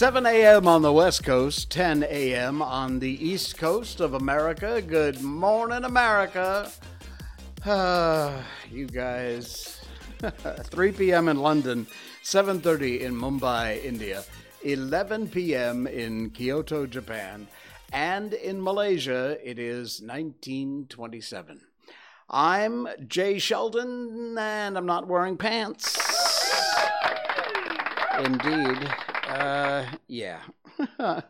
7 a.m. on the West Coast, 10 a.m. on the East Coast of America. Good morning, America. Uh, you guys. 3 p.m. in London, 7:30 in Mumbai, India, 11 p.m. in Kyoto, Japan, and in Malaysia it is 1927. I'm Jay Sheldon, and I'm not wearing pants. Indeed. Uh, yeah.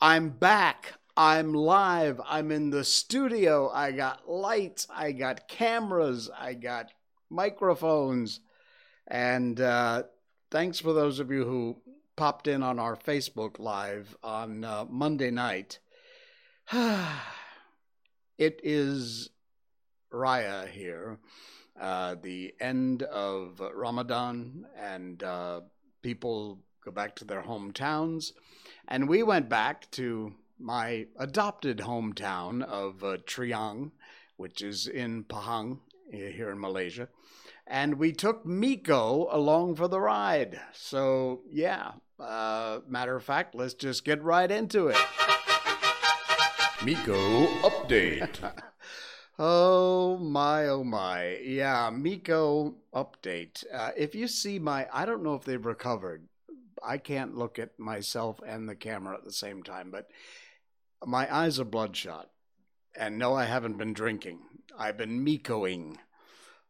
I'm back. I'm live. I'm in the studio. I got lights. I got cameras. I got microphones. And uh, thanks for those of you who popped in on our Facebook Live on uh, Monday night. it is Raya here, uh, the end of Ramadan, and uh, people go back to their hometowns. And we went back to my adopted hometown of uh, Triang, which is in Pahang here in Malaysia. And we took Miko along for the ride. So, yeah, uh, matter of fact, let's just get right into it. Miko update. oh my, oh my. Yeah, Miko update. Uh, if you see my, I don't know if they've recovered. I can't look at myself and the camera at the same time, but my eyes are bloodshot. And no, I haven't been drinking. I've been Mikoing.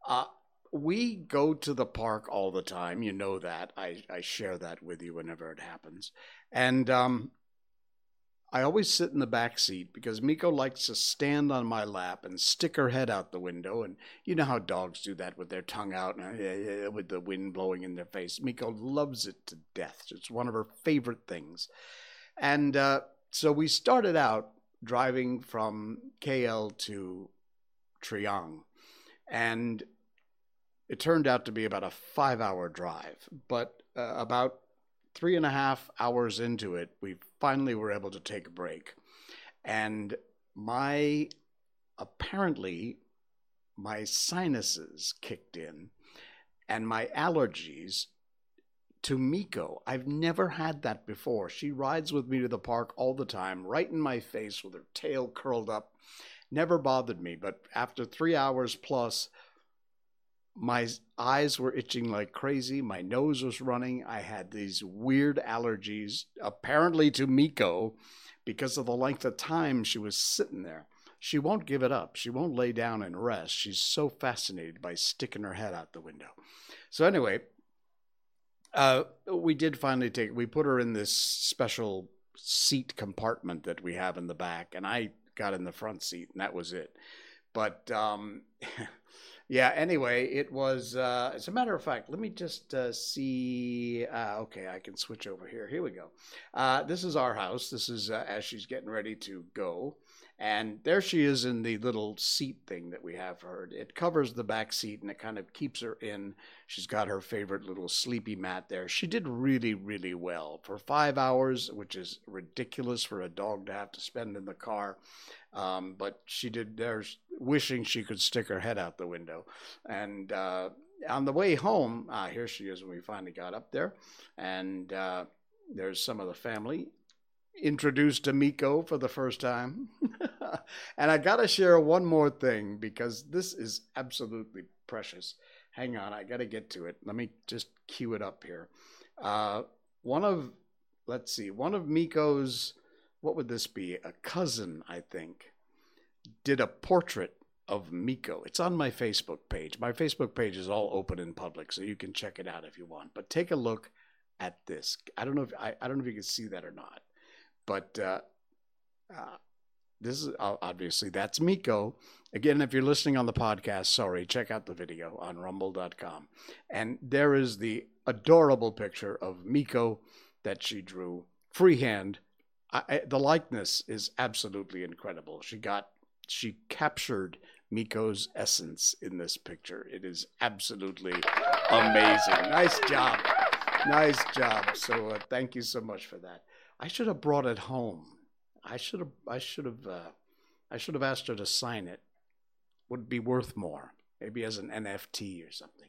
Uh, we go to the park all the time. You know that. I, I share that with you whenever it happens. And um, I always sit in the back seat because Miko likes to stand on my lap and stick her head out the window. And you know how dogs do that with their tongue out and uh, with the wind blowing in their face. Miko loves it to death. It's one of her favorite things. And uh, so we started out driving from KL to Triang. And it turned out to be about a five hour drive. But uh, about three and a half hours into it, we finally we were able to take a break. And my apparently my sinuses kicked in and my allergies to Miko. I've never had that before. She rides with me to the park all the time, right in my face with her tail curled up. Never bothered me, but after three hours plus, my eyes were itching like crazy. My nose was running. I had these weird allergies, apparently to Miko, because of the length of time she was sitting there. She won't give it up. She won't lay down and rest. She's so fascinated by sticking her head out the window. So, anyway, uh, we did finally take, we put her in this special seat compartment that we have in the back, and I got in the front seat, and that was it. But, um, yeah anyway it was uh, as a matter of fact let me just uh, see uh, okay i can switch over here. Here we go. Uh, this is our house. This is uh, as she's getting ready to go and there she is in the little seat thing that we have for her it covers the back seat and it kind of keeps her in she's got her favorite little sleepy mat there she did really really well for five hours which is ridiculous for a dog to have to spend in the car um, but she did. There's wishing she could stick her head out the window. And uh, on the way home, ah, here she is when we finally got up there, and uh, there's some of the family introduced to Miko for the first time. and I got to share one more thing because this is absolutely precious. Hang on, I got to get to it. Let me just cue it up here. Uh, one of, let's see, one of Miko's what would this be? A cousin, I think, did a portrait of Miko. It's on my Facebook page. My Facebook page is all open in public, so you can check it out if you want. But take a look at this. I don't know if I, I don't know if you can see that or not, but uh, uh, this is obviously that's Miko. Again, if you're listening on the podcast, sorry, check out the video on rumble.com. And there is the adorable picture of Miko that she drew freehand I, the likeness is absolutely incredible. She got she captured Miko's essence in this picture. It is absolutely amazing. Nice job. Nice job. So uh, thank you so much for that. I should have brought it home. I should have I should have uh, I should have asked her to sign it. Would be worth more. Maybe as an NFT or something.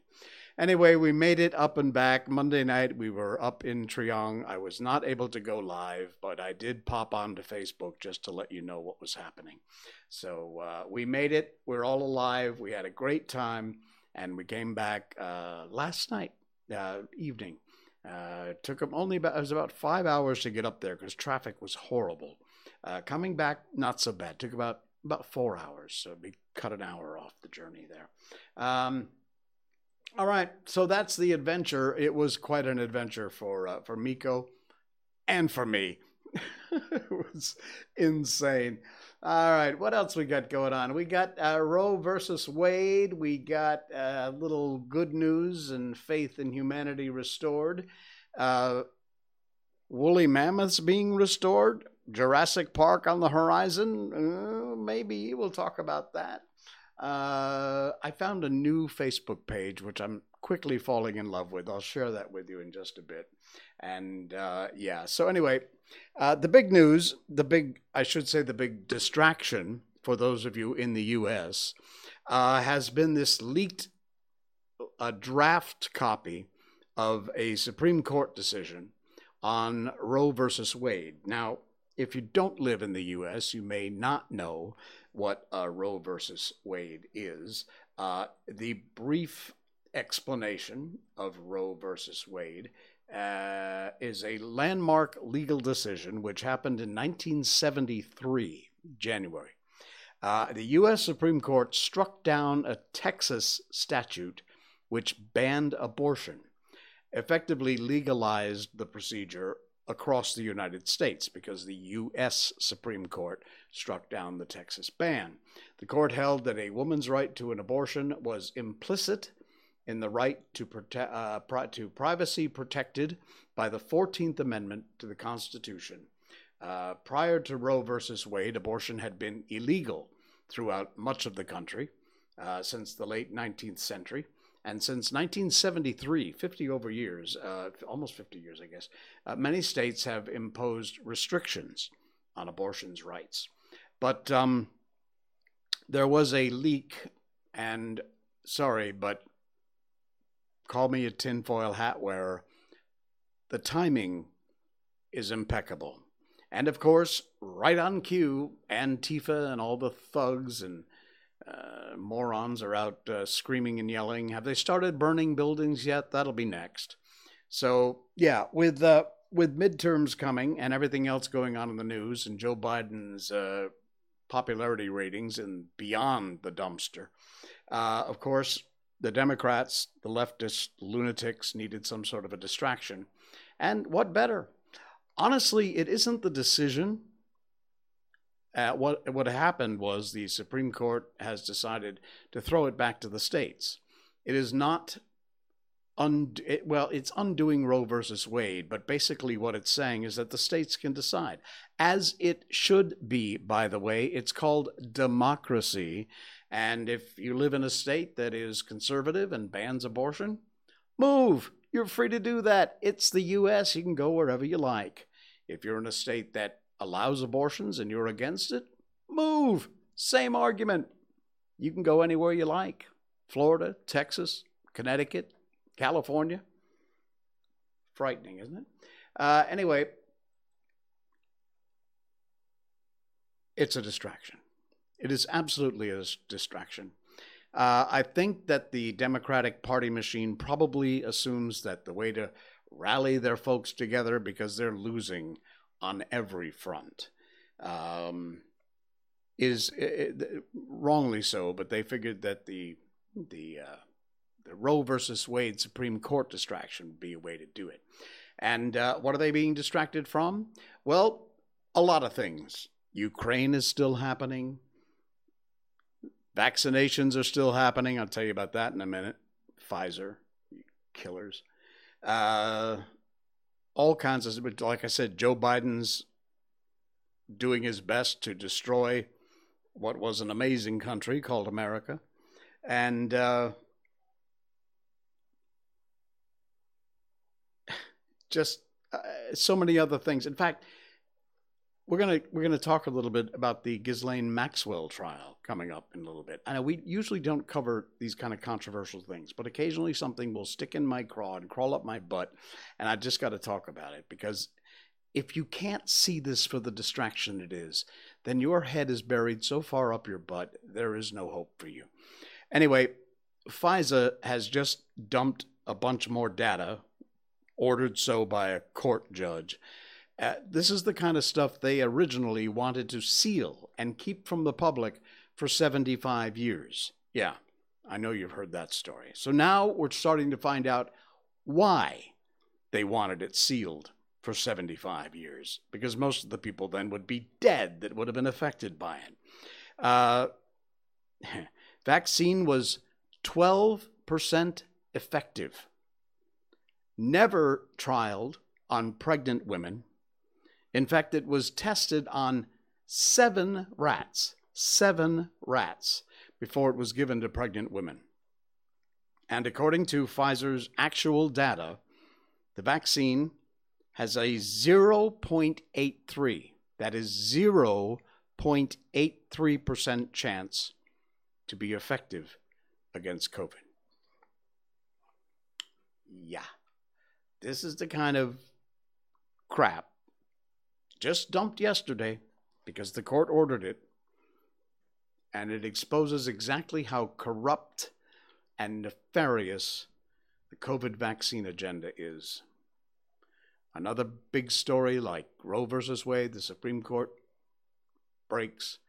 Anyway, we made it up and back. Monday night, we were up in Triang. I was not able to go live, but I did pop onto Facebook just to let you know what was happening. So uh, we made it. We're all alive. We had a great time, and we came back uh, last night uh, evening. Uh, it took them only about it was about five hours to get up there because traffic was horrible. Uh, coming back, not so bad. Took about about four hours, so we cut an hour off the journey there. Um, all right, so that's the adventure. It was quite an adventure for uh, for Miko and for me. it was insane. All right, what else we got going on? We got uh, Roe versus Wade. We got a uh, little good news and faith in humanity restored. Uh, woolly mammoths being restored. Jurassic Park on the horizon. Uh, maybe we'll talk about that. Uh, I found a new Facebook page, which I'm quickly falling in love with. I'll share that with you in just a bit. And uh, yeah, so anyway, uh, the big news, the big, I should say, the big distraction for those of you in the US uh, has been this leaked a draft copy of a Supreme Court decision on Roe versus Wade. Now, if you don't live in the US, you may not know what uh, Roe versus Wade is. Uh, the brief explanation of Roe versus Wade uh, is a landmark legal decision which happened in 1973, January. Uh, the U.S. Supreme Court struck down a Texas statute which banned abortion, effectively legalized the procedure across the United States because the U.S. Supreme Court struck down the Texas ban. The court held that a woman's right to an abortion was implicit in the right to, prote- uh, to privacy protected by the 14th Amendment to the Constitution. Uh, prior to Roe versus Wade, abortion had been illegal throughout much of the country uh, since the late 19th century. And since 1973, 50 over years, uh, almost 50 years, I guess, uh, many states have imposed restrictions on abortion's rights. But um, there was a leak, and sorry, but call me a tinfoil hat wearer. The timing is impeccable. And of course, right on cue, Antifa and all the thugs and uh, morons are out uh, screaming and yelling. Have they started burning buildings yet? That'll be next. So yeah, with uh, with midterms coming and everything else going on in the news, and Joe Biden's uh, popularity ratings and beyond the dumpster, uh, of course, the Democrats, the leftist lunatics, needed some sort of a distraction. And what better? Honestly, it isn't the decision uh, what what happened was the Supreme Court has decided to throw it back to the states. It is not und- it, well, it's undoing Roe versus Wade, but basically what it's saying is that the states can decide, as it should be. By the way, it's called democracy, and if you live in a state that is conservative and bans abortion, move. You're free to do that. It's the U.S. You can go wherever you like. If you're in a state that allows abortions and you're against it, move. Same argument. You can go anywhere you like Florida, Texas, Connecticut, California. Frightening, isn't it? Uh, anyway, it's a distraction. It is absolutely a distraction. Uh, I think that the Democratic Party machine probably assumes that the way to rally their folks together because they're losing on every front. Um, is it, it, wrongly so, but they figured that the the uh, the Roe versus Wade Supreme Court distraction would be a way to do it. And uh, what are they being distracted from? Well, a lot of things. Ukraine is still happening. Vaccinations are still happening. I'll tell you about that in a minute. Pfizer, killers. Uh, all kinds of, but like I said, Joe Biden's doing his best to destroy what was an amazing country called America. And uh, just uh, so many other things. In fact, we're gonna we're gonna talk a little bit about the Ghislaine Maxwell trial coming up in a little bit. I know we usually don't cover these kind of controversial things, but occasionally something will stick in my craw and crawl up my butt, and I just got to talk about it because if you can't see this for the distraction it is, then your head is buried so far up your butt there is no hope for you. Anyway, Pfizer has just dumped a bunch more data, ordered so by a court judge uh, this is the kind of stuff they originally wanted to seal and keep from the public for 75 years. Yeah, I know you've heard that story. So now we're starting to find out why they wanted it sealed for 75 years, because most of the people then would be dead that would have been affected by it. Uh, vaccine was 12% effective, never trialed on pregnant women in fact, it was tested on seven rats, seven rats, before it was given to pregnant women. And according to Pfizer's actual data, the vaccine has a 0.83, that is 0.83% chance to be effective against COVID. Yeah, this is the kind of crap just dumped yesterday because the court ordered it. And it exposes exactly how corrupt and nefarious the COVID vaccine agenda is. Another big story like Roe versus Wade, the Supreme Court breaks,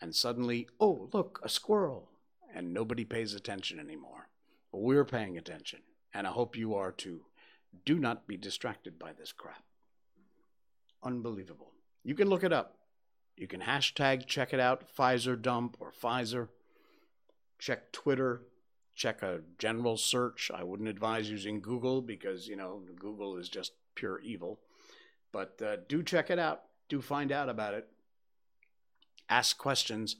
and suddenly, oh, look, a squirrel. And nobody pays attention anymore. But we're paying attention, and I hope you are too. Do not be distracted by this crap unbelievable. You can look it up. You can hashtag check it out, Pfizer dump or Pfizer. Check Twitter. Check a general search. I wouldn't advise using Google because, you know, Google is just pure evil. But uh, do check it out. Do find out about it. Ask questions.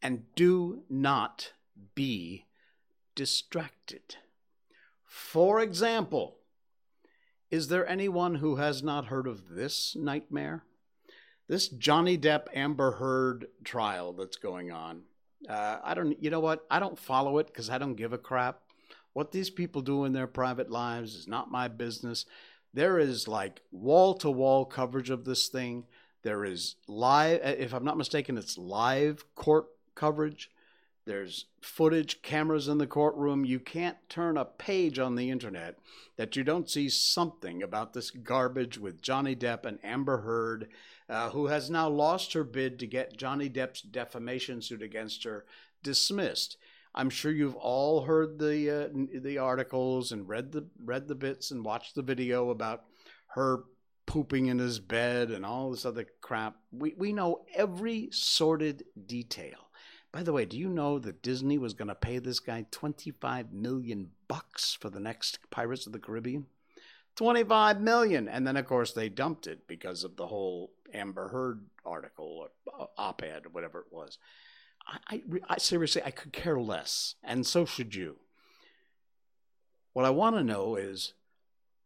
And do not be distracted. For example, is there anyone who has not heard of this nightmare? This Johnny Depp Amber Heard trial that's going on. Uh, I don't, you know what? I don't follow it because I don't give a crap. What these people do in their private lives is not my business. There is like wall to wall coverage of this thing. There is live, if I'm not mistaken, it's live court coverage. There's footage, cameras in the courtroom. You can't turn a page on the internet that you don't see something about this garbage with Johnny Depp and Amber Heard, uh, who has now lost her bid to get Johnny Depp's defamation suit against her dismissed. I'm sure you've all heard the uh, the articles and read the read the bits and watched the video about her pooping in his bed and all this other crap. We we know every sordid detail. By the way, do you know that Disney was going to pay this guy 25 million bucks for the next Pirates of the Caribbean? 25 million. And then of course they dumped it because of the whole Amber Heard article or uh, op-ed or whatever it was. I, I, I seriously I could care less, and so should you. What I want to know is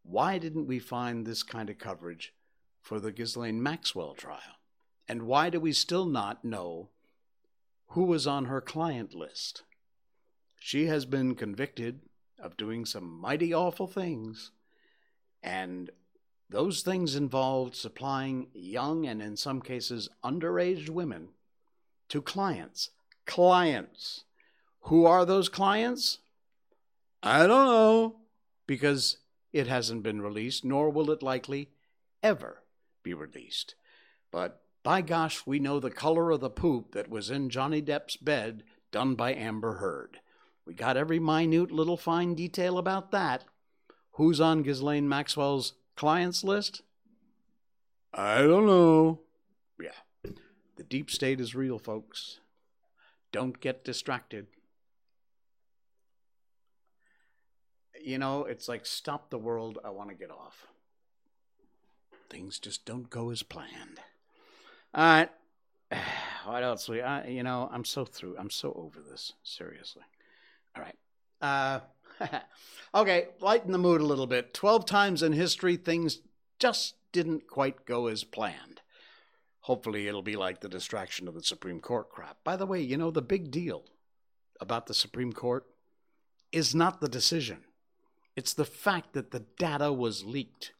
why didn't we find this kind of coverage for the Ghislaine Maxwell trial? And why do we still not know who was on her client list. She has been convicted of doing some mighty awful things, and those things involved supplying young and, in some cases, underage women to clients. Clients. Who are those clients? I don't know, because it hasn't been released, nor will it likely ever be released. But by gosh, we know the color of the poop that was in Johnny Depp's bed done by Amber Heard. We got every minute little fine detail about that. Who's on Ghislaine Maxwell's clients list? I don't know. Yeah. The deep state is real, folks. Don't get distracted. You know, it's like stop the world, I want to get off. Things just don't go as planned. All right. What else? We, I, you know, I'm so through. I'm so over this. Seriously. All right. Uh, okay, lighten the mood a little bit. Twelve times in history, things just didn't quite go as planned. Hopefully, it'll be like the distraction of the Supreme Court crap. By the way, you know, the big deal about the Supreme Court is not the decision, it's the fact that the data was leaked.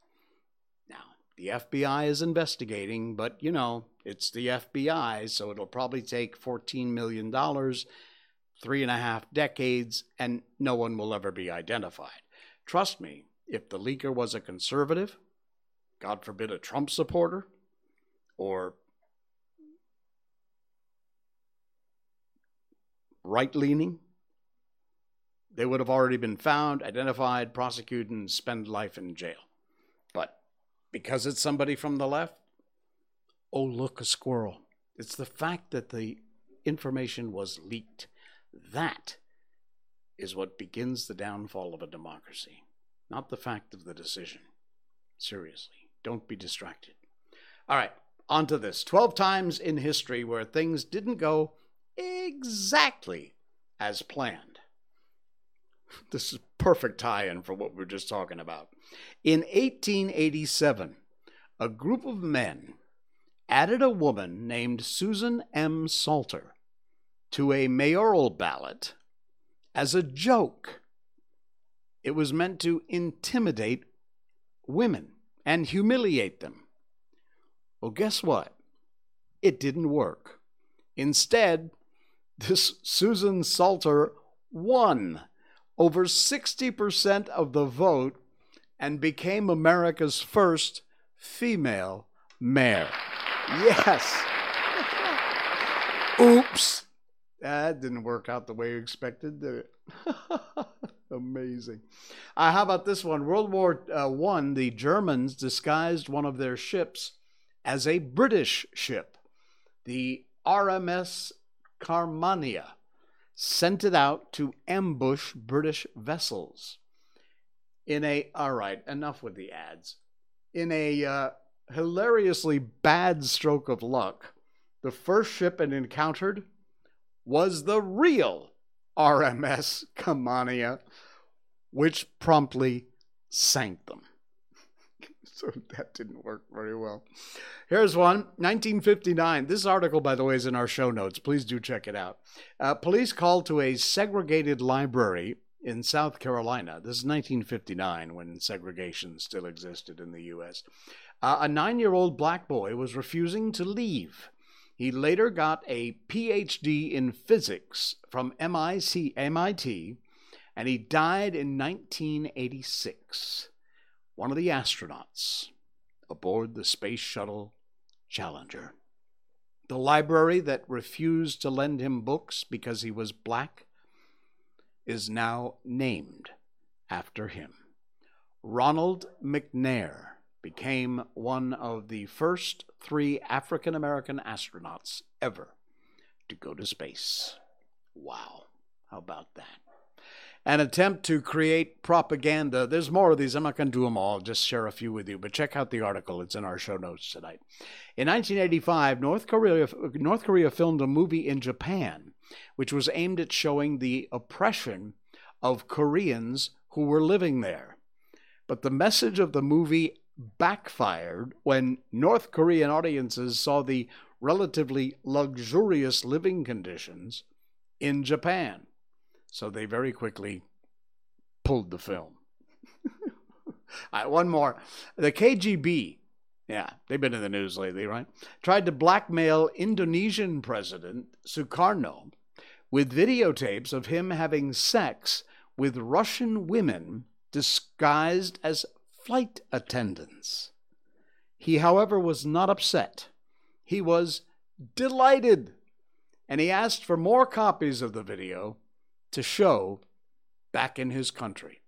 The FBI is investigating, but you know, it's the FBI, so it'll probably take $14 million, three and a half decades, and no one will ever be identified. Trust me, if the leaker was a conservative, God forbid a Trump supporter, or right leaning, they would have already been found, identified, prosecuted, and spend life in jail. Because it's somebody from the left, oh, look, a squirrel. It's the fact that the information was leaked. That is what begins the downfall of a democracy, not the fact of the decision. Seriously, don't be distracted. All right, on to this 12 times in history where things didn't go exactly as planned. This is perfect tie in for what we are just talking about. In 1887, a group of men added a woman named Susan M. Salter to a mayoral ballot as a joke. It was meant to intimidate women and humiliate them. Well, guess what? It didn't work. Instead, this Susan Salter won over 60% of the vote and became America's first female mayor. Yes. Oops. That didn't work out the way you expected, did it? Amazing. Uh, how about this one? World War uh, One, the Germans disguised one of their ships as a British ship, the RMS Carmania, sent it out to ambush British vessels. In a, all right, enough with the ads. In a uh, hilariously bad stroke of luck, the first ship it encountered was the real RMS Carmania, which promptly sank them. so that didn't work very well. Here's one 1959. This article, by the way, is in our show notes. Please do check it out. Uh, police called to a segregated library in South Carolina. This is 1959 when segregation still existed in the U.S. Uh, a nine year old black boy was refusing to leave. He later got a PhD in physics from MIT, MIT and he died in 1986 one of the astronauts aboard the Space Shuttle Challenger. The library that refused to lend him books because he was black is now named after him. Ronald McNair became one of the first three African American astronauts ever to go to space. Wow, how about that? an attempt to create propaganda. There's more of these. I'm not going to do them all, I'll just share a few with you, but check out the article. It's in our show notes tonight. In 1985, North Korea, North Korea filmed a movie in Japan, which was aimed at showing the oppression of Koreans who were living there. But the message of the movie backfired when North Korean audiences saw the relatively luxurious living conditions in Japan. So they very quickly pulled the film. one more. The KGB, yeah, they've been in the news lately, right? Tried to blackmail Indonesian President Sukarno with videotapes of him having sex with Russian women disguised as flight attendants. He, however, was not upset. He was delighted. And he asked for more copies of the video to show back in his country.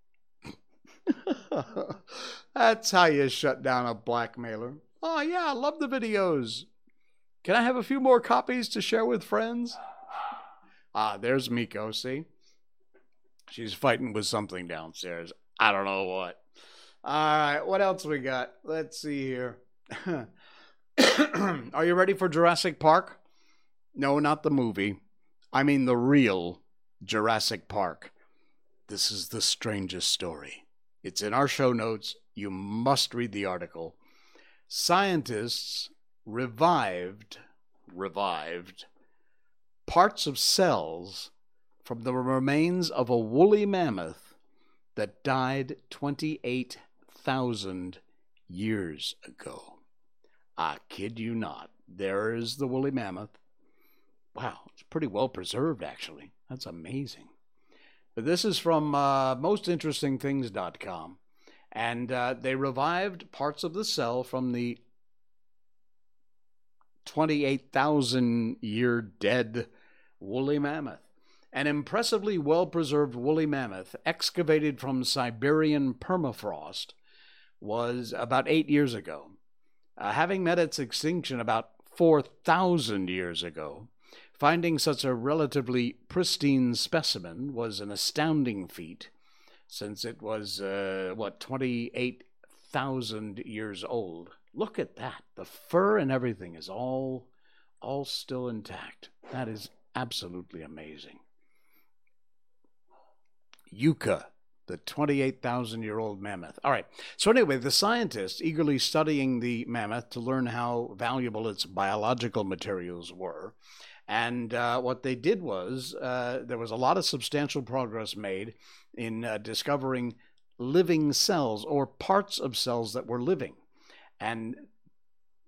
That's how you shut down a blackmailer. Oh, yeah, I love the videos. Can I have a few more copies to share with friends? Ah, there's Miko, see? She's fighting with something downstairs. I don't know what. All right, what else we got? Let's see here. Are you ready for Jurassic Park? No, not the movie. I mean the real Jurassic Park. This is the strangest story. It's in our show notes. You must read the article. Scientists revived, revived parts of cells from the remains of a woolly mammoth that died 28,000 years ago. I kid you not. There is the woolly mammoth. Wow, it's pretty well preserved, actually. That's amazing. But this is from uh, mostinterestingthings.com. And uh, they revived parts of the cell from the 28,000 year dead woolly mammoth. An impressively well preserved woolly mammoth excavated from Siberian permafrost was about eight years ago. Uh, having met its extinction about 4,000 years ago, finding such a relatively pristine specimen was an astounding feat, since it was, uh, what, 28,000 years old. Look at that. The fur and everything is all all still intact. That is absolutely amazing. Yuka, the 28,000 year old mammoth. All right. So, anyway, the scientists eagerly studying the mammoth to learn how valuable its biological materials were. And uh, what they did was uh, there was a lot of substantial progress made in uh, discovering living cells or parts of cells that were living. And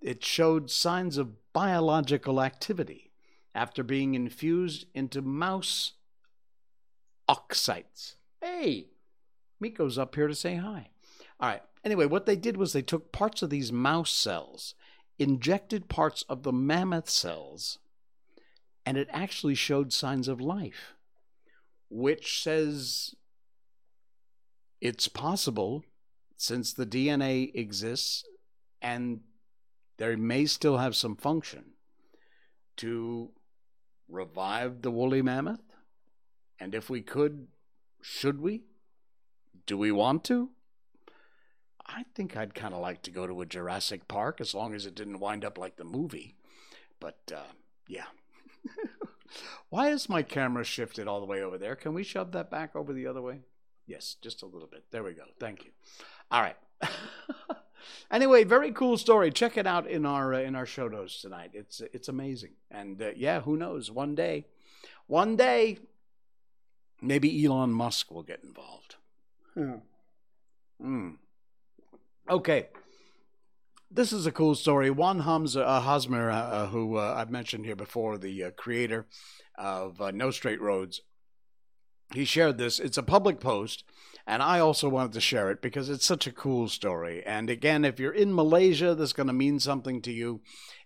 it showed signs of biological activity after being infused into mouse oocytes. Hey, Miko's up here to say hi. All right. Anyway, what they did was they took parts of these mouse cells, injected parts of the mammoth cells, and it actually showed signs of life, which says it's possible since the DNA exists and there may still have some function to revive the woolly mammoth? And if we could, should we? Do we want to? I think I'd kind of like to go to a Jurassic Park as long as it didn't wind up like the movie. But uh, yeah. Why is my camera shifted all the way over there? Can we shove that back over the other way? Yes, just a little bit. There we go. Thank you. All right. anyway, very cool story. Check it out in our uh, in our show notes tonight. It's it's amazing. And uh, yeah, who knows? One day, one day, maybe Elon Musk will get involved. Hmm. Mm. Okay. This is a cool story. Wan Hamza, uh, Hazmer, uh, uh, who uh, I've mentioned here before, the creator of No Straight Roads, he shared this. It's a public post and I also wanted to share it because it's such a cool story. And again, if you're in Malaysia, this is going to mean something to you.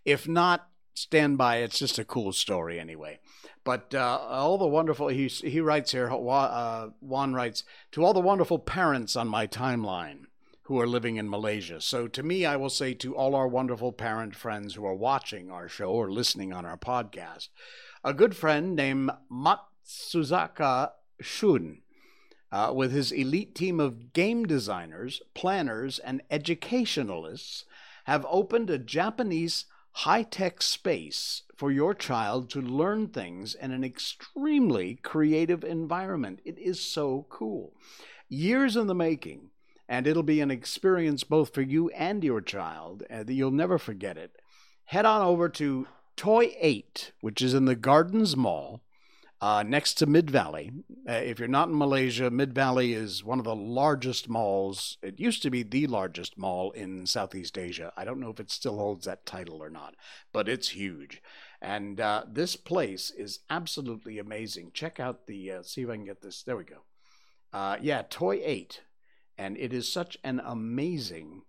If not, stand by. It's just a cool story anyway. But uh, all the wonderful, he, he writes here, uh, Wan writes, to all the wonderful parents on my timeline who are living in Malaysia. So to me, I will say to all our wonderful parent friends who are watching our show or listening on our podcast, a good friend named Matsuzaka Shun uh, with his elite team of game designers, planners, and educationalists, have opened a Japanese high tech space for your child to learn things in an extremely creative environment. It is so cool. Years in the making, and it'll be an experience both for you and your child uh, that you'll never forget it. Head on over to Toy 8, which is in the Gardens Mall uh, next to Mid Valley. Uh, if you're not in Malaysia, Mid Valley is one of the largest malls. It used to be the largest mall in Southeast Asia. I don't know if it still holds that title or not, but it's huge. And uh, this place is absolutely amazing. Check out the, uh, see if I can get this. There we go. Uh, yeah, Toy 8. And it is such an amazing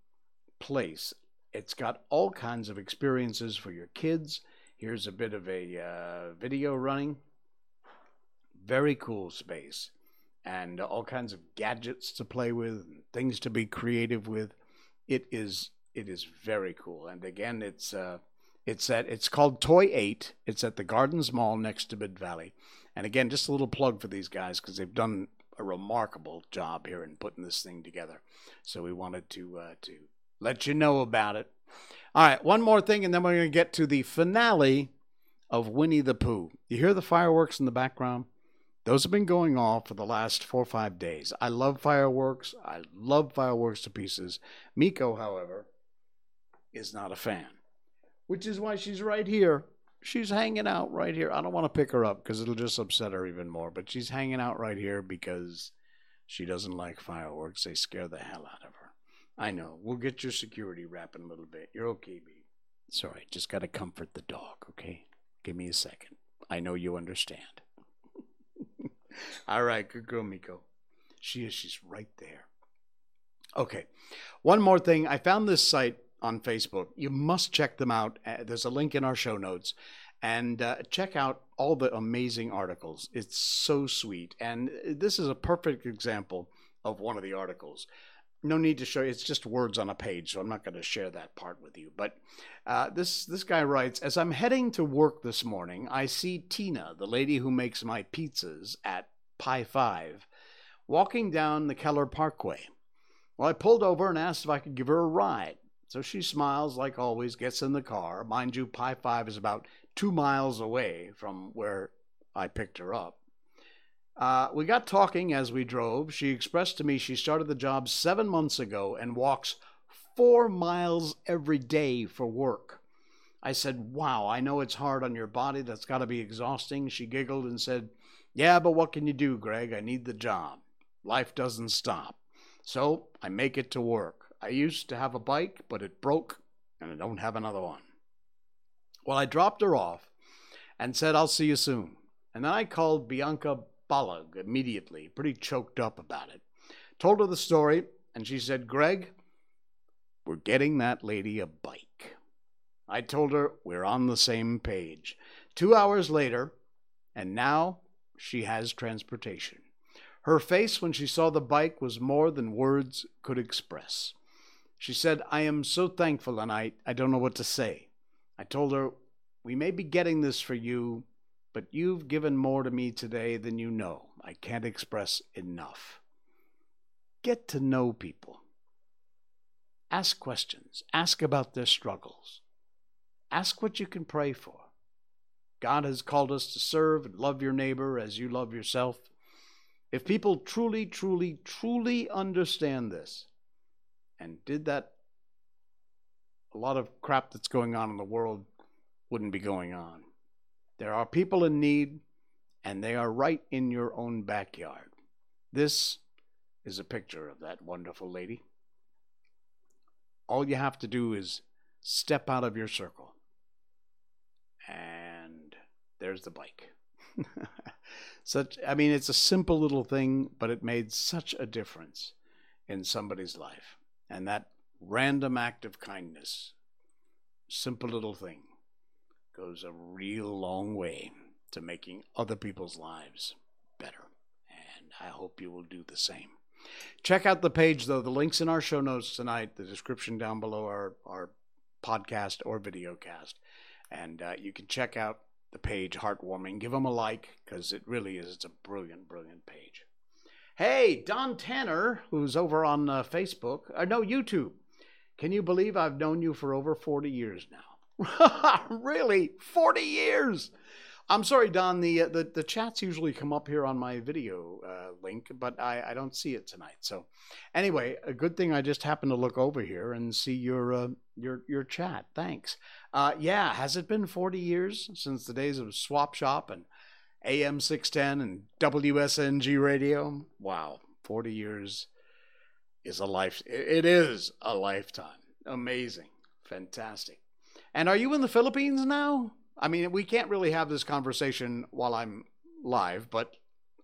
place. It's got all kinds of experiences for your kids. Here's a bit of a uh, video running very cool space and all kinds of gadgets to play with things to be creative with. It is it is very cool. And again it's uh it's at it's called toy 8 it's at the gardens mall next to mid valley. And again just a little plug for these guys because they've done a remarkable job here in putting this thing together. So we wanted to uh, to let you know about it. All right one more thing and then we're going to get to the finale of winnie the pooh. You hear the fireworks in the background those have been going off for the last four or five days. I love fireworks. I love fireworks to pieces. Miko, however, is not a fan. which is why she's right here. She's hanging out right here. I don't want to pick her up because it'll just upset her even more, but she's hanging out right here because she doesn't like fireworks. They scare the hell out of her. I know. We'll get your security wrap in a little bit. You're okay, B. Sorry, just got to comfort the dog, okay? Give me a second. I know you understand. All right, good girl, Miko. She is. She's right there. Okay. One more thing. I found this site on Facebook. You must check them out. Uh, there's a link in our show notes. And uh, check out all the amazing articles. It's so sweet. And this is a perfect example of one of the articles. No need to show you. It's just words on a page, so I'm not going to share that part with you. But uh, this this guy writes: As I'm heading to work this morning, I see Tina, the lady who makes my pizzas at Pie Five, walking down the Keller Parkway. Well, I pulled over and asked if I could give her a ride. So she smiles like always, gets in the car. Mind you, Pie 5 is about two miles away from where I picked her up. Uh, we got talking as we drove. She expressed to me she started the job seven months ago and walks four miles every day for work. I said, Wow, I know it's hard on your body. That's got to be exhausting. She giggled and said, Yeah, but what can you do, Greg? I need the job. Life doesn't stop. So I make it to work. I used to have a bike, but it broke, and I don't have another one. Well, I dropped her off and said, I'll see you soon. And then I called Bianca Ballag immediately, pretty choked up about it. Told her the story, and she said, Greg, we're getting that lady a bike. I told her we're on the same page. Two hours later, and now she has transportation. Her face when she saw the bike was more than words could express. She said, I am so thankful and I, I don't know what to say. I told her, We may be getting this for you, but you've given more to me today than you know. I can't express enough. Get to know people. Ask questions. Ask about their struggles. Ask what you can pray for. God has called us to serve and love your neighbor as you love yourself. If people truly, truly, truly understand this and did that, a lot of crap that's going on in the world wouldn't be going on. There are people in need, and they are right in your own backyard. This is a picture of that wonderful lady. All you have to do is step out of your circle, and there's the bike. such i mean it's a simple little thing but it made such a difference in somebody's life and that random act of kindness simple little thing goes a real long way to making other people's lives better and i hope you will do the same check out the page though the links in our show notes tonight the description down below our, our podcast or video cast and uh, you can check out the page heartwarming. Give them a like because it really is. It's a brilliant, brilliant page. Hey, Don Tanner, who's over on uh, Facebook, or uh, no, YouTube. Can you believe I've known you for over 40 years now? really? 40 years? I'm sorry, Don. The, uh, the the chats usually come up here on my video uh, link, but I, I don't see it tonight. So, anyway, a good thing I just happened to look over here and see your uh, your your chat. Thanks. Uh, yeah, has it been 40 years since the days of Swap Shop and AM 610 and WSNG radio? Wow, 40 years is a life. It is a lifetime. Amazing, fantastic. And are you in the Philippines now? I mean, we can't really have this conversation while I'm live, but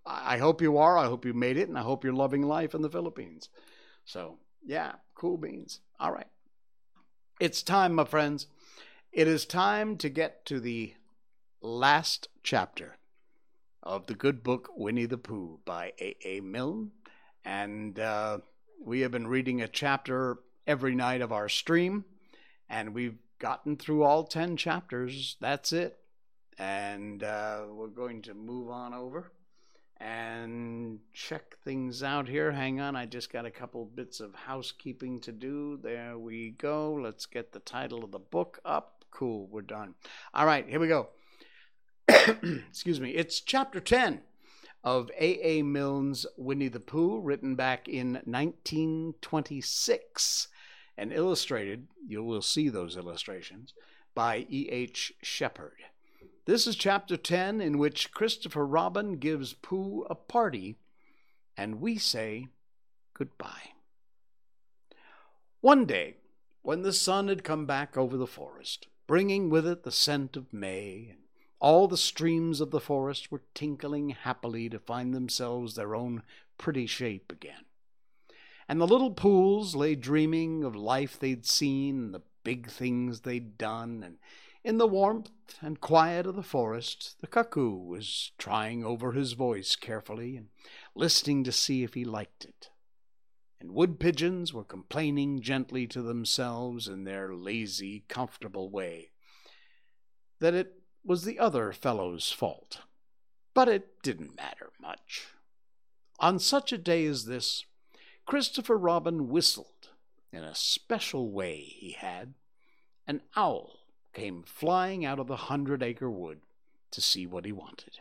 I hope you are. I hope you made it, and I hope you're loving life in the Philippines. So, yeah, cool beans. All right. It's time, my friends. It is time to get to the last chapter of the good book Winnie the Pooh by A. A. Milne. And uh, we have been reading a chapter every night of our stream, and we've gotten through all 10 chapters. That's it. And uh, we're going to move on over and check things out here. Hang on, I just got a couple bits of housekeeping to do. There we go. Let's get the title of the book up. Cool, we're done. All right, here we go. Excuse me. It's chapter 10 of A. A. Milne's Winnie the Pooh, written back in 1926 and illustrated, you will see those illustrations, by E. H. Shepard. This is chapter 10, in which Christopher Robin gives Pooh a party, and we say goodbye. One day, when the sun had come back over the forest, bringing with it the scent of May, and all the streams of the forest were tinkling happily to find themselves their own pretty shape again. And the little pools lay dreaming of life they'd seen, and the big things they'd done, and in the warmth and quiet of the forest, the cuckoo was trying over his voice carefully and listening to see if he liked it. And wood pigeons were complaining gently to themselves in their lazy, comfortable way that it was the other fellow's fault. But it didn't matter much. On such a day as this, Christopher Robin whistled in a special way he had. An owl came flying out of the hundred acre wood to see what he wanted.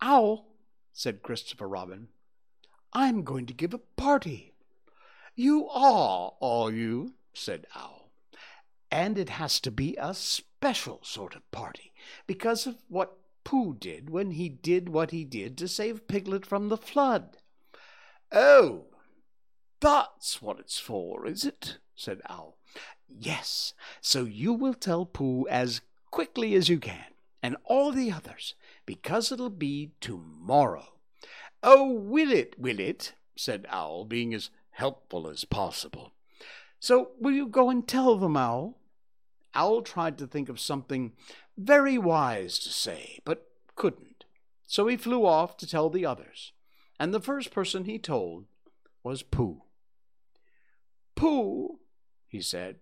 Owl, said Christopher Robin, I'm going to give a party. You are, are you? said Owl. And it has to be a special sort of party because of what Pooh did when he did what he did to save Piglet from the flood. Oh, that's what it's for, is it? said Owl. Yes, so you will tell Pooh as quickly as you can, and all the others, because it'll be tomorrow. Oh, will it, will it? said Owl, being as helpful as possible. So will you go and tell them, Owl? Owl tried to think of something very wise to say, but couldn't. So he flew off to tell the others, and the first person he told was Pooh. Pooh, he said,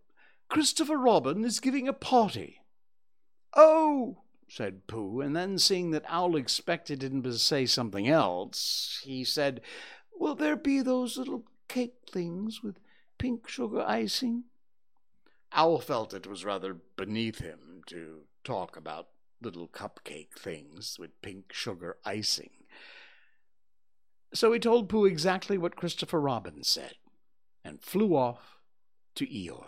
Christopher Robin is giving a party. Oh, said Pooh, and then seeing that Owl expected him to say something else, he said, Will there be those little cake things with pink sugar icing? Owl felt it was rather beneath him to talk about little cupcake things with pink sugar icing. So he told Pooh exactly what Christopher Robin said and flew off to Eeyore.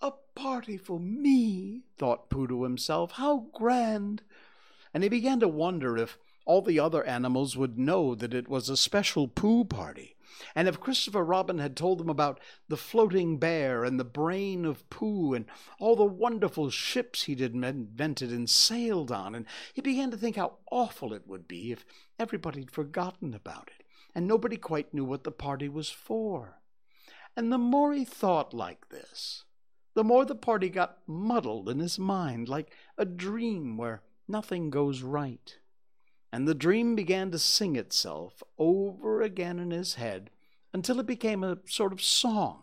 A party for me, thought Pooh to himself. How grand! And he began to wonder if all the other animals would know that it was a special Pooh party. And if Christopher Robin had told them about the floating bear and the brain of Pooh and all the wonderful ships he'd invented and sailed on, and he began to think how awful it would be if everybody'd forgotten about it and nobody quite knew what the party was for. And the more he thought like this, the more the party got muddled in his mind like a dream where nothing goes right and the dream began to sing itself over again in his head until it became a sort of song.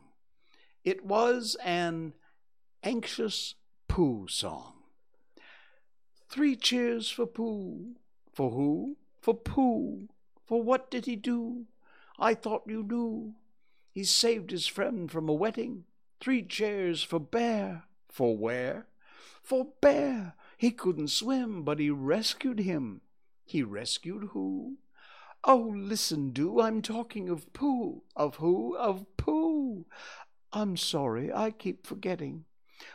It was an anxious Pooh song. Three cheers for Pooh. For who? For Pooh. For what did he do? I thought you knew. He saved his friend from a wetting. Three cheers for Bear. For where? For Bear. He couldn't swim, but he rescued him. He rescued who? Oh, listen, do. I'm talking of Pooh. Of who? Of Pooh. I'm sorry, I keep forgetting.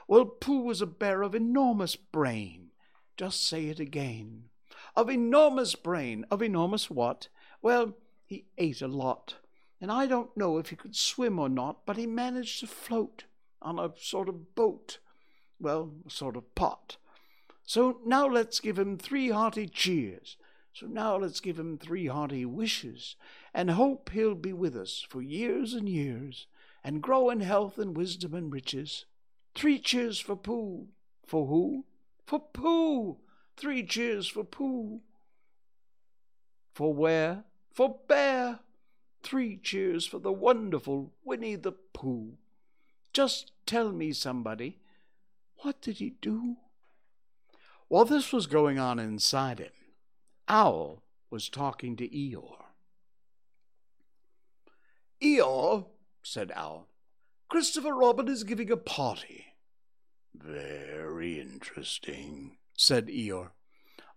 Well, Pooh was a bear of enormous brain. Just say it again. Of enormous brain. Of enormous what? Well, he ate a lot. And I don't know if he could swim or not, but he managed to float on a sort of boat. Well, a sort of pot. So now let's give him three hearty cheers. So now let's give him three hearty wishes, and hope he'll be with us for years and years, and grow in health and wisdom and riches. Three cheers for Pooh. For who? For Pooh. Three cheers for Pooh. For where? For Bear. Three cheers for the wonderful Winnie the Pooh. Just tell me, somebody, what did he do? While this was going on inside him, Owl was talking to Eeyore. Eeyore, said Owl, Christopher Robin is giving a party. Very interesting, said Eeyore.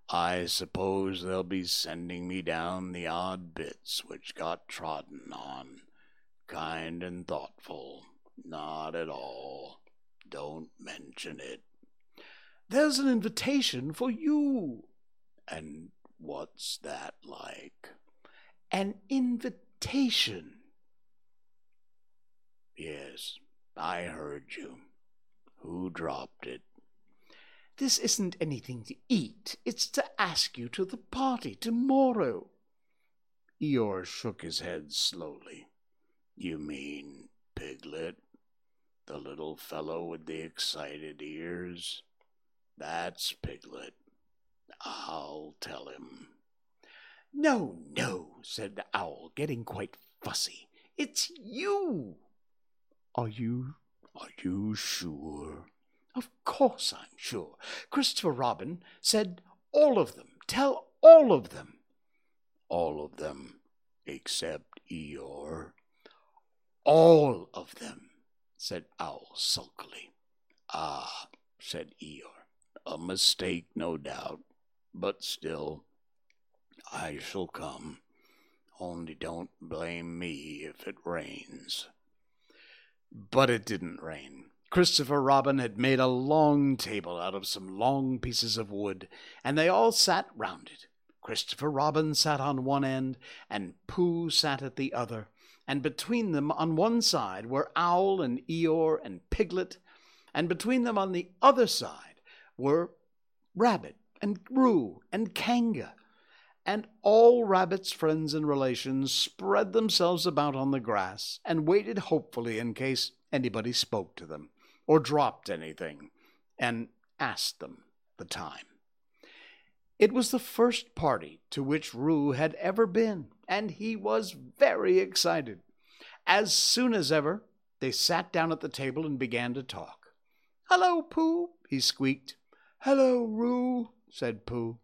I suppose they'll be sending me down the odd bits which got trodden on. Kind and thoughtful. Not at all. Don't mention it. There's an invitation for you. And what's that like? An invitation. Yes, I heard you. Who dropped it? This isn't anything to eat. It's to ask you to the party tomorrow. Eeyore shook his head slowly. You mean Piglet? The little fellow with the excited ears? That's Piglet. I'll tell him. No, no, said the owl, getting quite fussy. It's you. Are you are you sure? Of course I'm sure. Christopher Robin said all of them. Tell all of them. All of them except Eeyore. All of them, said Owl sulkily. Ah, said Eeyore. A mistake, no doubt, but still, I shall come. Only don't blame me if it rains. But it didn't rain. Christopher Robin had made a long table out of some long pieces of wood, and they all sat round it. Christopher Robin sat on one end, and Pooh sat at the other, and between them on one side were Owl and Eeyore and Piglet, and between them on the other side were Rabbit and Roo and Kanga, and all Rabbit's friends and relations spread themselves about on the grass and waited hopefully in case anybody spoke to them or dropped anything and asked them the time. It was the first party to which Roo had ever been, and he was very excited. As soon as ever, they sat down at the table and began to talk. Hello, Pooh, he squeaked. Hello, Roo, said Pooh.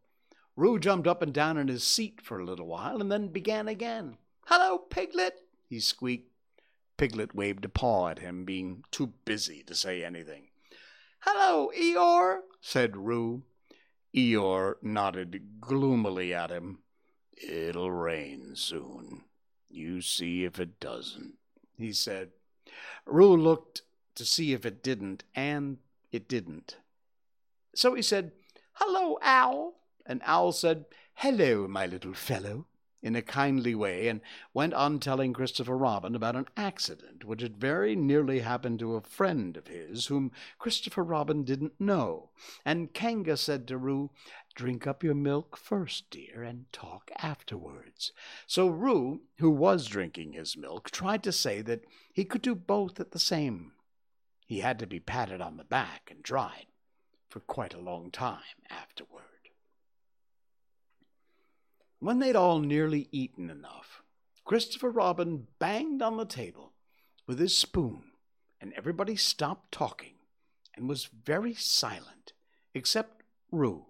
Roo jumped up and down in his seat for a little while and then began again. Hello, Piglet, he squeaked. Piglet waved a paw at him, being too busy to say anything. Hello, Eeyore, said Roo. Eeyore nodded gloomily at him. It'll rain soon. You see if it doesn't, he said. Roo looked to see if it didn't, and it didn't. So he said, Hello, Owl. And Owl said, Hello, my little fellow in a kindly way and went on telling Christopher Robin about an accident which had very nearly happened to a friend of his whom Christopher Robin didn't know. And Kanga said to Roo, Drink up your milk first, dear, and talk afterwards. So Roo, who was drinking his milk, tried to say that he could do both at the same. He had to be patted on the back and dried for quite a long time afterward. When they'd all nearly eaten enough, Christopher Robin banged on the table with his spoon, and everybody stopped talking and was very silent, except Roo,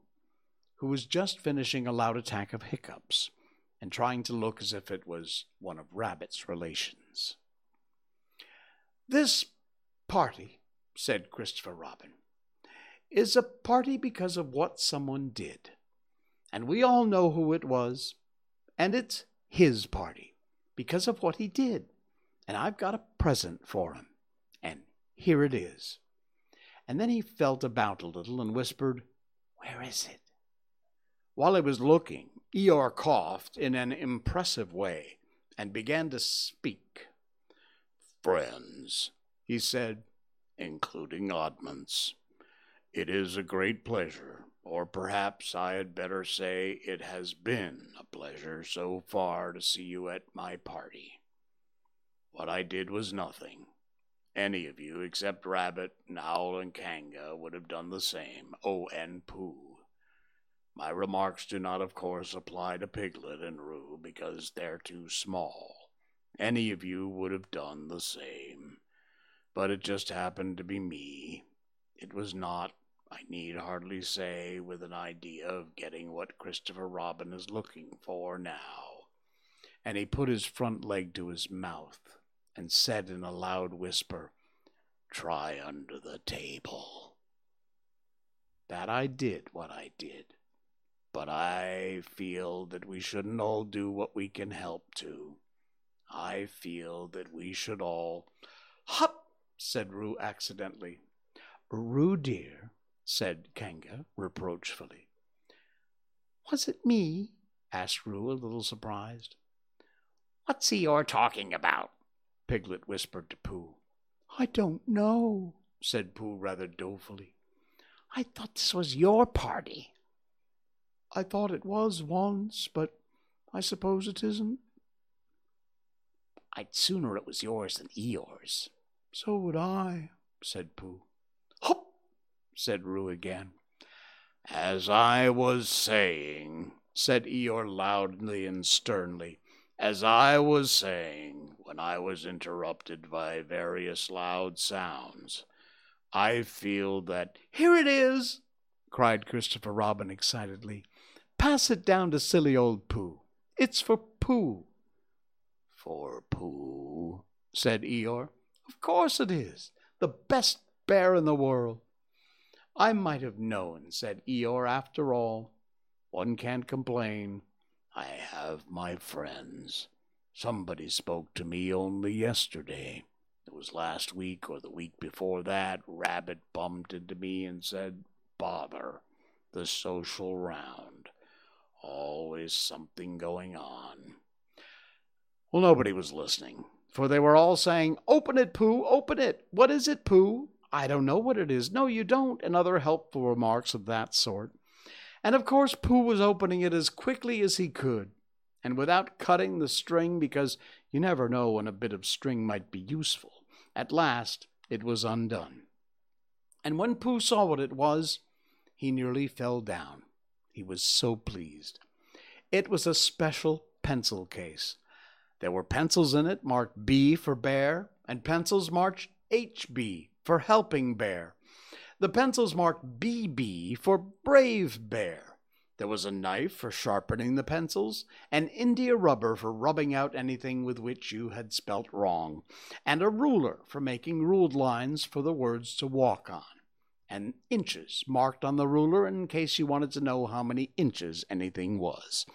who was just finishing a loud attack of hiccups and trying to look as if it was one of Rabbit's relations. This party, said Christopher Robin, is a party because of what someone did and we all know who it was, and it's his party because of what he did. And I've got a present for him, and here it is. And then he felt about a little and whispered, Where is it? While he was looking, Eeyore coughed in an impressive way and began to speak. Friends, he said, including oddments, it is a great pleasure or perhaps I had better say it has been a pleasure so far to see you at my party. What I did was nothing. Any of you except Rabbit, Owl, and Kanga would have done the same. Oh, and Pooh. My remarks do not, of course, apply to Piglet and Roo because they're too small. Any of you would have done the same. But it just happened to be me. It was not I need hardly say, with an idea of getting what Christopher Robin is looking for now. And he put his front leg to his mouth and said in a loud whisper, Try under the table. That I did what I did. But I feel that we shouldn't all do what we can help to. I feel that we should all. Hop! said Roo accidentally. Roo, dear, said Kanga reproachfully. Was it me? asked Roo, a little surprised. What's Eeyore talking about? Piglet whispered to Pooh. I don't know, said Pooh rather dolefully. I thought this was your party. I thought it was once, but I suppose it isn't. I'd sooner it was yours than Eeyore's. So would I, said Pooh. Said Roo again. As I was saying, said Eeyore loudly and sternly, as I was saying when I was interrupted by various loud sounds, I feel that. Here it is! cried Christopher Robin excitedly. Pass it down to silly old Pooh. It's for Pooh. For Pooh, said Eeyore. Of course it is. The best bear in the world. I might have known, said Eeyore, after all. One can't complain. I have my friends. Somebody spoke to me only yesterday. It was last week or the week before that. Rabbit bumped into me and said, Bother, the social round. Always something going on. Well, nobody was listening, for they were all saying, Open it, Pooh, open it. What is it, Pooh? I don't know what it is. No, you don't, and other helpful remarks of that sort. And of course, Pooh was opening it as quickly as he could, and without cutting the string, because you never know when a bit of string might be useful. At last, it was undone. And when Pooh saw what it was, he nearly fell down. He was so pleased. It was a special pencil case. There were pencils in it marked B for bear, and pencils marked HB for helping bear. The pencils marked BB for brave bear. There was a knife for sharpening the pencils, and India rubber for rubbing out anything with which you had spelt wrong, and a ruler for making ruled lines for the words to walk on, and inches marked on the ruler in case you wanted to know how many inches anything was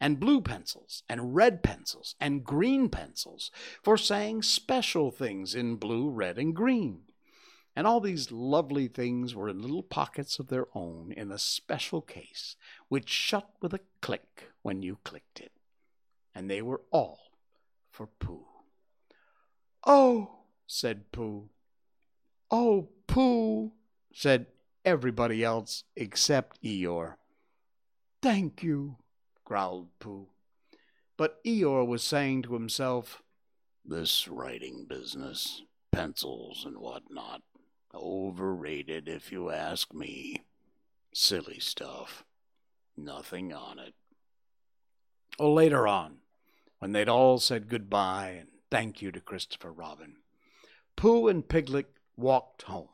and blue pencils, and red pencils, and green pencils for saying special things in blue, red, and green. And all these lovely things were in little pockets of their own in a special case, which shut with a click when you clicked it. And they were all for Pooh. Oh, said Pooh. Oh, Pooh, said everybody else except Eeyore. Thank you, growled Pooh. But Eeyore was saying to himself, This writing business, pencils and what not, overrated if you ask me. Silly stuff. Nothing on it. Oh, later on, when they'd all said goodbye and thank you to Christopher Robin, Pooh and Piglet walked home,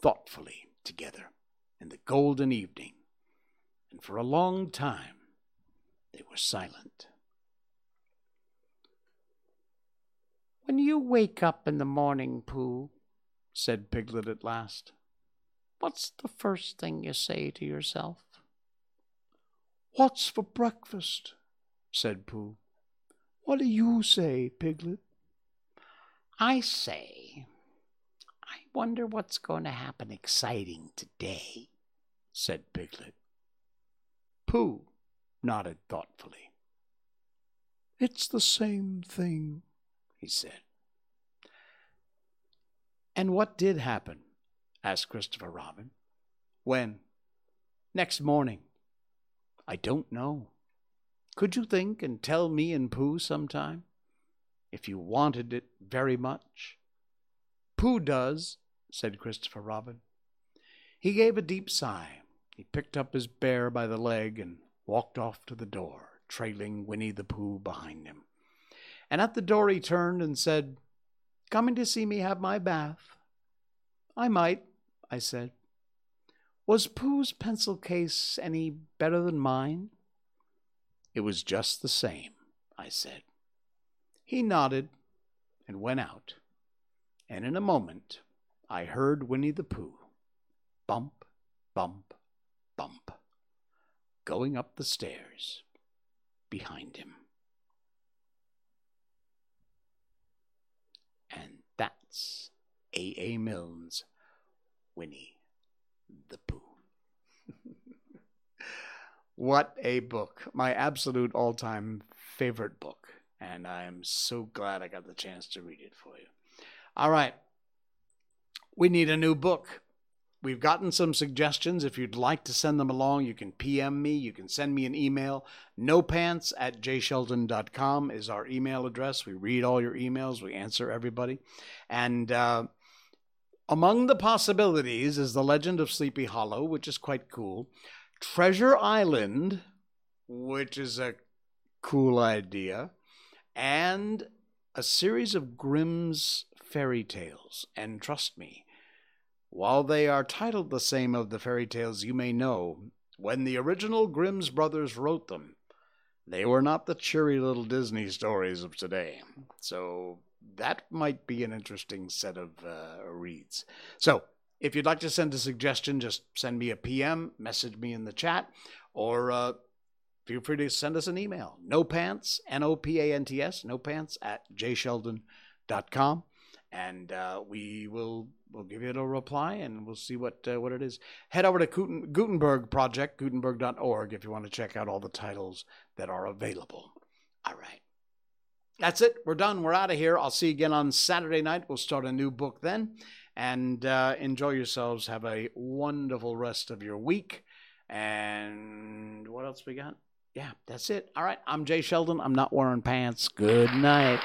thoughtfully together, in the golden evening, and for a long time they were silent. When you wake up in the morning, Pooh, said Piglet at last, what's the first thing you say to yourself? What's for breakfast? said Pooh. What do you say, Piglet? I say, I wonder what's going to happen exciting today, said Piglet. Pooh nodded thoughtfully. It's the same thing, he said. And what did happen? asked Christopher Robin. When? Next morning. I don't know. Could you think and tell me and Pooh sometime? If you wanted it very much. Pooh does, said Christopher Robin. He gave a deep sigh. He picked up his bear by the leg and walked off to the door, trailing Winnie the Pooh behind him. And at the door he turned and said, Coming to see me have my bath? I might, I said. Was Pooh's pencil case any better than mine? It was just the same, I said. He nodded and went out, and in a moment I heard Winnie the Pooh bump, bump, bump, going up the stairs behind him. And that's A. A. Milne's Winnie the Pooh. what a book. My absolute all time favorite book. And I am so glad I got the chance to read it for you. All right. We need a new book. We've gotten some suggestions. If you'd like to send them along, you can PM me. You can send me an email. Nopants at jsheldon.com is our email address. We read all your emails, we answer everybody. And uh, among the possibilities is The Legend of Sleepy Hollow, which is quite cool. Treasure Island, which is a cool idea. And a series of Grimm's fairy tales. And trust me, while they are titled the same of the fairy tales you may know, when the original Grimm's brothers wrote them, they were not the cheery little Disney stories of today. So that might be an interesting set of uh, reads. So if you'd like to send a suggestion, just send me a PM, message me in the chat, or uh, feel free to send us an email. No pants, N O P A N T S, no pants at jsheldon.com. And uh, we will we'll give you a reply and we'll see what uh, what it is. Head over to Guten, Gutenberg Project, Gutenberg.org, if you want to check out all the titles that are available. All right. That's it. We're done. We're out of here. I'll see you again on Saturday night. We'll start a new book then. And uh, enjoy yourselves. Have a wonderful rest of your week. And what else we got? Yeah, that's it. All right. I'm Jay Sheldon. I'm not wearing pants. Good night.